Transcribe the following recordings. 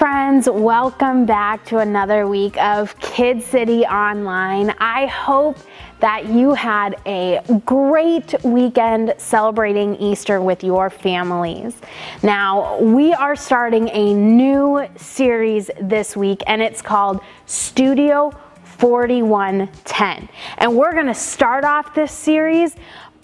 friends, welcome back to another week of Kid City Online. I hope that you had a great weekend celebrating Easter with your families. Now, we are starting a new series this week, and it's called Studio 4110. And we're going to start off this series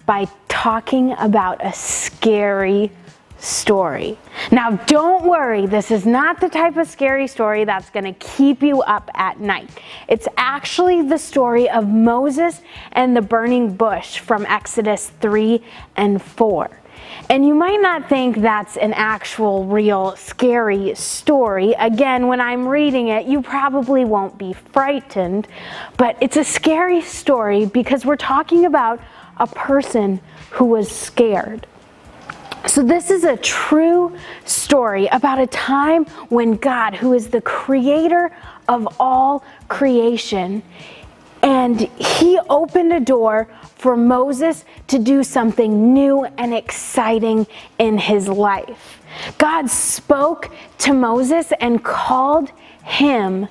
by talking about a scary story. Now, don't worry, this is not the type of scary story that's going to keep you up at night. It's actually the story of Moses and the burning bush from Exodus 3 and 4. And you might not think that's an actual, real, scary story. Again, when I'm reading it, you probably won't be frightened, but it's a scary story because we're talking about a person who was scared. So, this is a true story about a time when God, who is the creator of all creation, and he opened a door for Moses to do something new and exciting in his life. God spoke to Moses and called him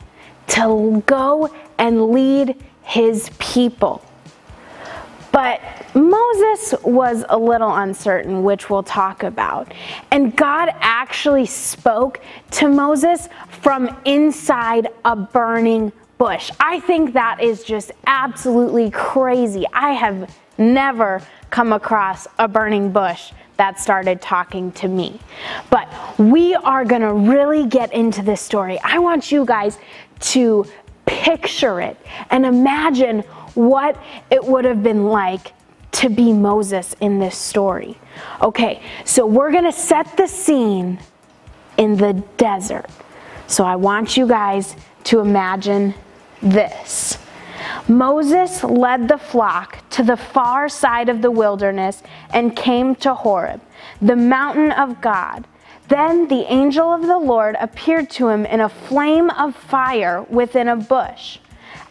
to go and lead his people. But Moses was a little uncertain, which we'll talk about. And God actually spoke to Moses from inside a burning bush. I think that is just absolutely crazy. I have never come across a burning bush that started talking to me. But we are going to really get into this story. I want you guys to picture it and imagine what it would have been like to be Moses in this story. Okay, so we're going to set the scene in the desert. So I want you guys to imagine this. Moses led the flock to the far side of the wilderness and came to Horeb, the mountain of God. Then the angel of the Lord appeared to him in a flame of fire within a bush.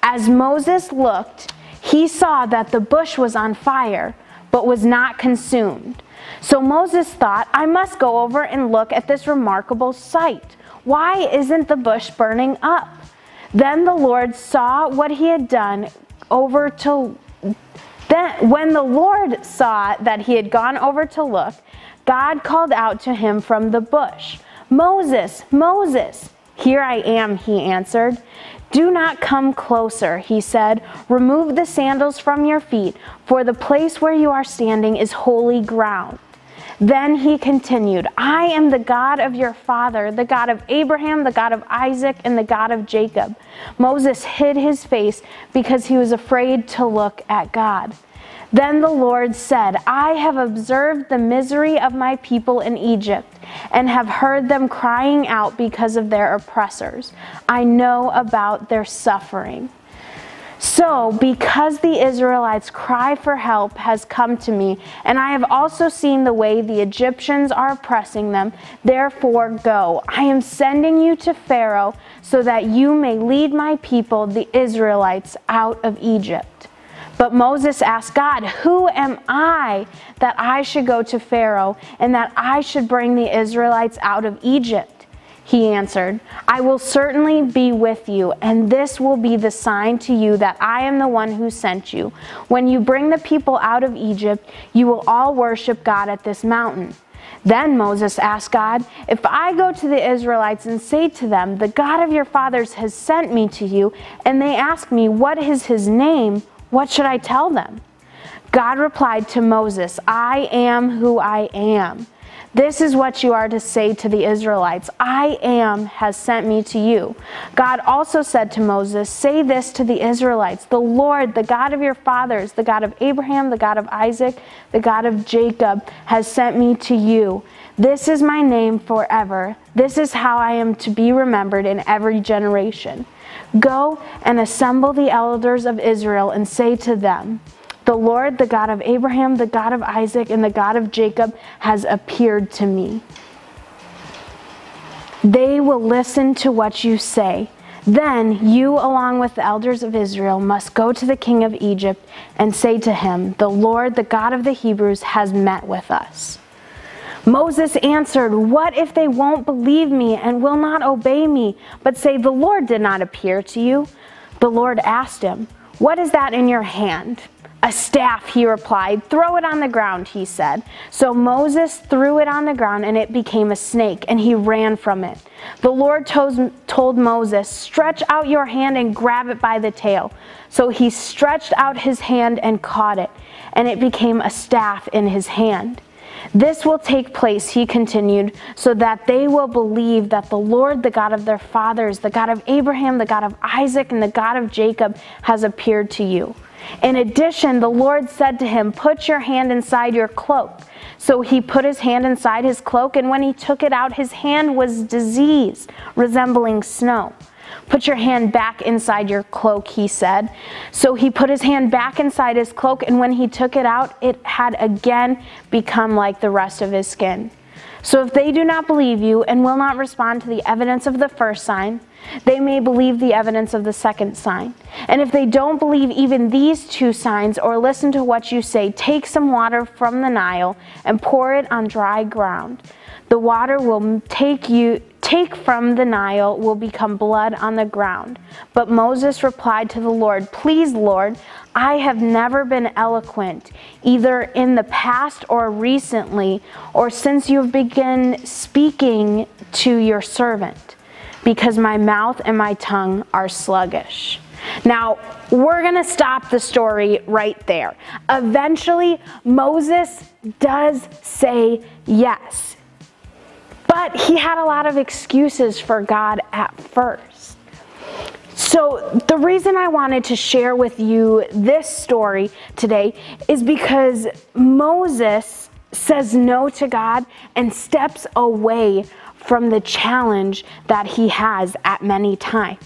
As Moses looked, he saw that the bush was on fire, but was not consumed. So Moses thought, I must go over and look at this remarkable sight. Why isn't the bush burning up? Then the Lord saw what he had done over to then when the Lord saw that he had gone over to look, God called out to him from the bush, Moses, Moses. Here I am, he answered. Do not come closer, he said. Remove the sandals from your feet, for the place where you are standing is holy ground. Then he continued, I am the God of your father, the God of Abraham, the God of Isaac, and the God of Jacob. Moses hid his face because he was afraid to look at God. Then the Lord said, I have observed the misery of my people in Egypt and have heard them crying out because of their oppressors. I know about their suffering. So, because the Israelites' cry for help has come to me, and I have also seen the way the Egyptians are oppressing them, therefore go. I am sending you to Pharaoh so that you may lead my people, the Israelites, out of Egypt. But Moses asked God, Who am I that I should go to Pharaoh and that I should bring the Israelites out of Egypt? He answered, I will certainly be with you, and this will be the sign to you that I am the one who sent you. When you bring the people out of Egypt, you will all worship God at this mountain. Then Moses asked God, If I go to the Israelites and say to them, The God of your fathers has sent me to you, and they ask me, What is his name? What should I tell them? God replied to Moses, I am who I am. This is what you are to say to the Israelites I am has sent me to you. God also said to Moses, Say this to the Israelites The Lord, the God of your fathers, the God of Abraham, the God of Isaac, the God of Jacob, has sent me to you. This is my name forever. This is how I am to be remembered in every generation. Go and assemble the elders of Israel and say to them, The Lord, the God of Abraham, the God of Isaac, and the God of Jacob, has appeared to me. They will listen to what you say. Then you, along with the elders of Israel, must go to the king of Egypt and say to him, The Lord, the God of the Hebrews, has met with us. Moses answered, What if they won't believe me and will not obey me, but say, The Lord did not appear to you? The Lord asked him, What is that in your hand? A staff, he replied. Throw it on the ground, he said. So Moses threw it on the ground, and it became a snake, and he ran from it. The Lord told, Moses, Stretch out your hand and grab it by the tail. So he stretched out his hand and caught it, and it became a staff in his hand. This will take place, he continued, so that they will believe that the Lord, the God of their fathers, the God of Abraham, the God of Isaac, and the God of Jacob, has appeared to you. In addition, the Lord said to him, Put your hand inside your cloak. So he put his hand inside his cloak, and when he took it out, his hand was diseased, resembling snow. Put your hand back inside your cloak, he said. So he put his hand back inside his cloak, and when he took it out, it had again become like the rest of his skin. So if they do not believe you and will not respond to the evidence of the first sign, they may believe the evidence of the second sign. And if they don't believe even these two signs or listen to what you say, take some water from the Nile and pour it on dry ground. The water will take you take from the Nile will become blood on the ground. But Moses replied to the Lord, Please, Lord, I have never been eloquent, either in the past or recently, or since you have begun speaking to your servant, because my mouth and my tongue are sluggish. Now, we're going to stop the story right there. Eventually, Moses does say yes. But he had a lot of excuses for God at first. So, the reason I wanted to share with you this story today is because Moses says no to God and steps away from the challenge that he has at many times.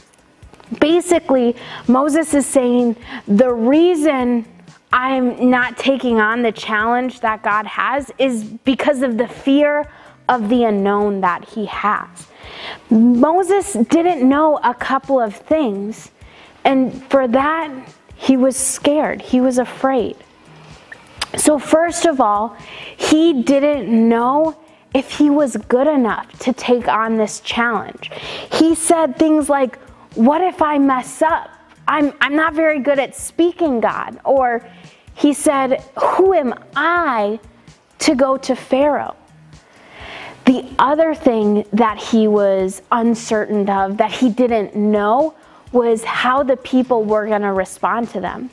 Basically, Moses is saying the reason I'm not taking on the challenge that God has is because of the fear of the unknown that he has. Moses didn't know a couple of things, and for that, he was scared, he was afraid. So, first of all, he didn't know if he was good enough to take on this challenge. He said things like, What if I mess up? I'm, I'm not very good at speaking, God. Or he said, Who am I to go to Pharaoh? The other thing that he was uncertain of, that he didn't know, was how the people were going to respond to them.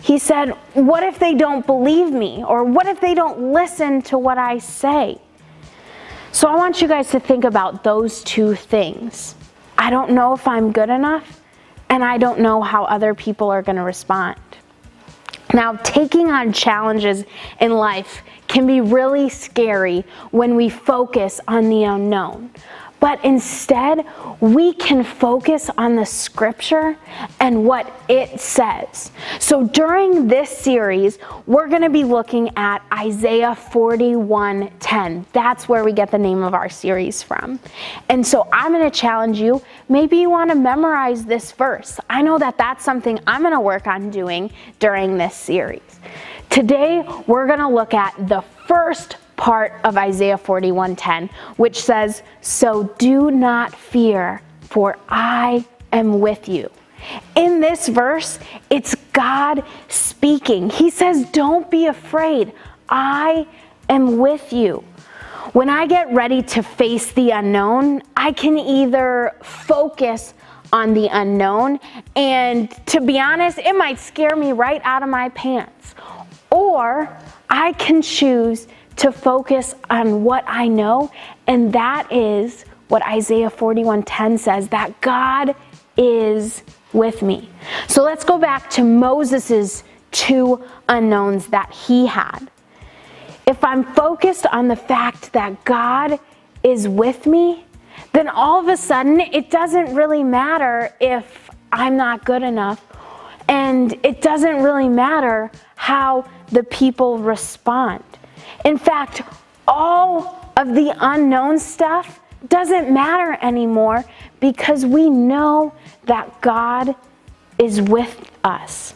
He said, What if they don't believe me? Or what if they don't listen to what I say? So I want you guys to think about those two things. I don't know if I'm good enough, and I don't know how other people are going to respond. Now, taking on challenges in life can be really scary when we focus on the unknown. But instead, we can focus on the scripture and what it says. So during this series, we're going to be looking at Isaiah 41:10. That's where we get the name of our series from. And so I'm going to challenge you, maybe you want to memorize this verse. I know that that's something I'm going to work on doing during this series. Today, we're going to look at the first part of Isaiah 41:10, which says, "So do not fear, for I am with you." In this verse, it's God speaking. He says, "Don't be afraid. I am with you." When I get ready to face the unknown, I can either focus on the unknown, and to be honest, it might scare me right out of my pants. Or I can choose to focus on what I know, and that is what Isaiah 41:10 says that God is with me. So let's go back to Moses's two unknowns that he had. If I'm focused on the fact that God is with me, then all of a sudden it doesn't really matter if I'm not good enough and it doesn't really matter how the people respond. In fact, all of the unknown stuff doesn't matter anymore because we know that God is with us.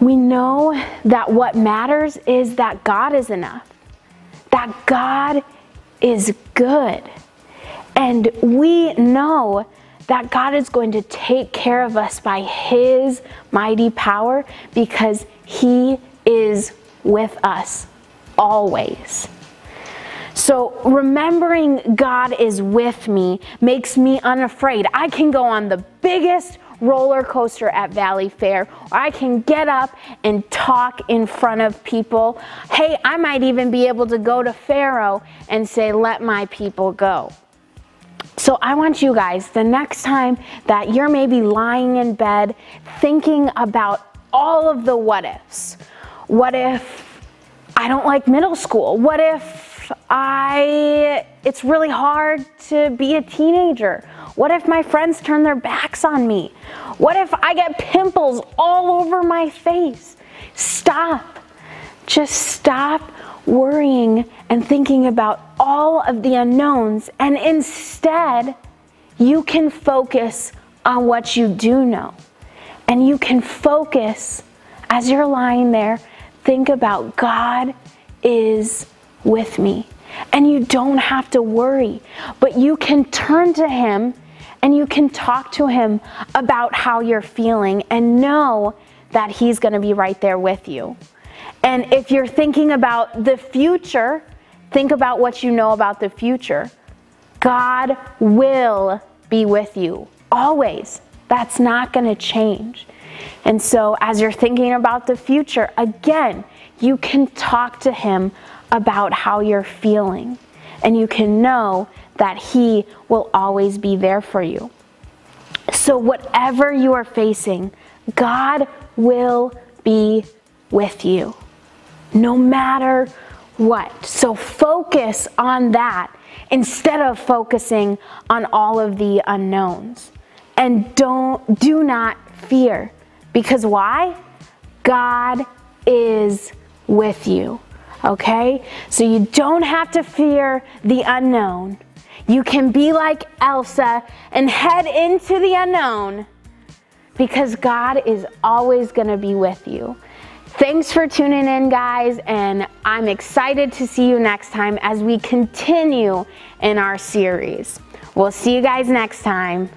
We know that what matters is that God is enough, that God is good. And we know that God is going to take care of us by His mighty power because He is with us always. So, remembering God is with me makes me unafraid. I can go on the biggest roller coaster at Valleyfair, or I can get up and talk in front of people. Hey, I might even be able to go to Pharaoh and say, Let my people go. So I want you guys, the next time that you're maybe lying in bed thinking about all of the what ifs. What if I don't like middle school? What if I it's really hard to be a teenager? What if my friends turn their backs on me? What if I get pimples all over my face? Stop. Just stop worrying and thinking about all of the unknowns, and instead, you can focus on what you do know. And you can focus as you're lying there, think about God is with me. And you don't have to worry, but you can turn to Him and you can talk to Him about how you're feeling and know that He's going to be right there with you. And if you're thinking about the future, think about what you know about the future. God will be with you always. That's not going to change. And so, as you're thinking about the future, again, you can talk to Him about how you're feeling. And you can know that He will always be there for you. So, whatever you are facing, God will be with you no matter what. So focus on that instead of focusing on all of the unknowns. And don't do not fear. Because why? God is with you. Okay? So you don't have to fear the unknown. You can be like Elsa and head into the unknown because God is always going to be with you. Thanks for tuning in, guys, and I'm excited to see you next time as we continue in our series. We'll see you guys next time.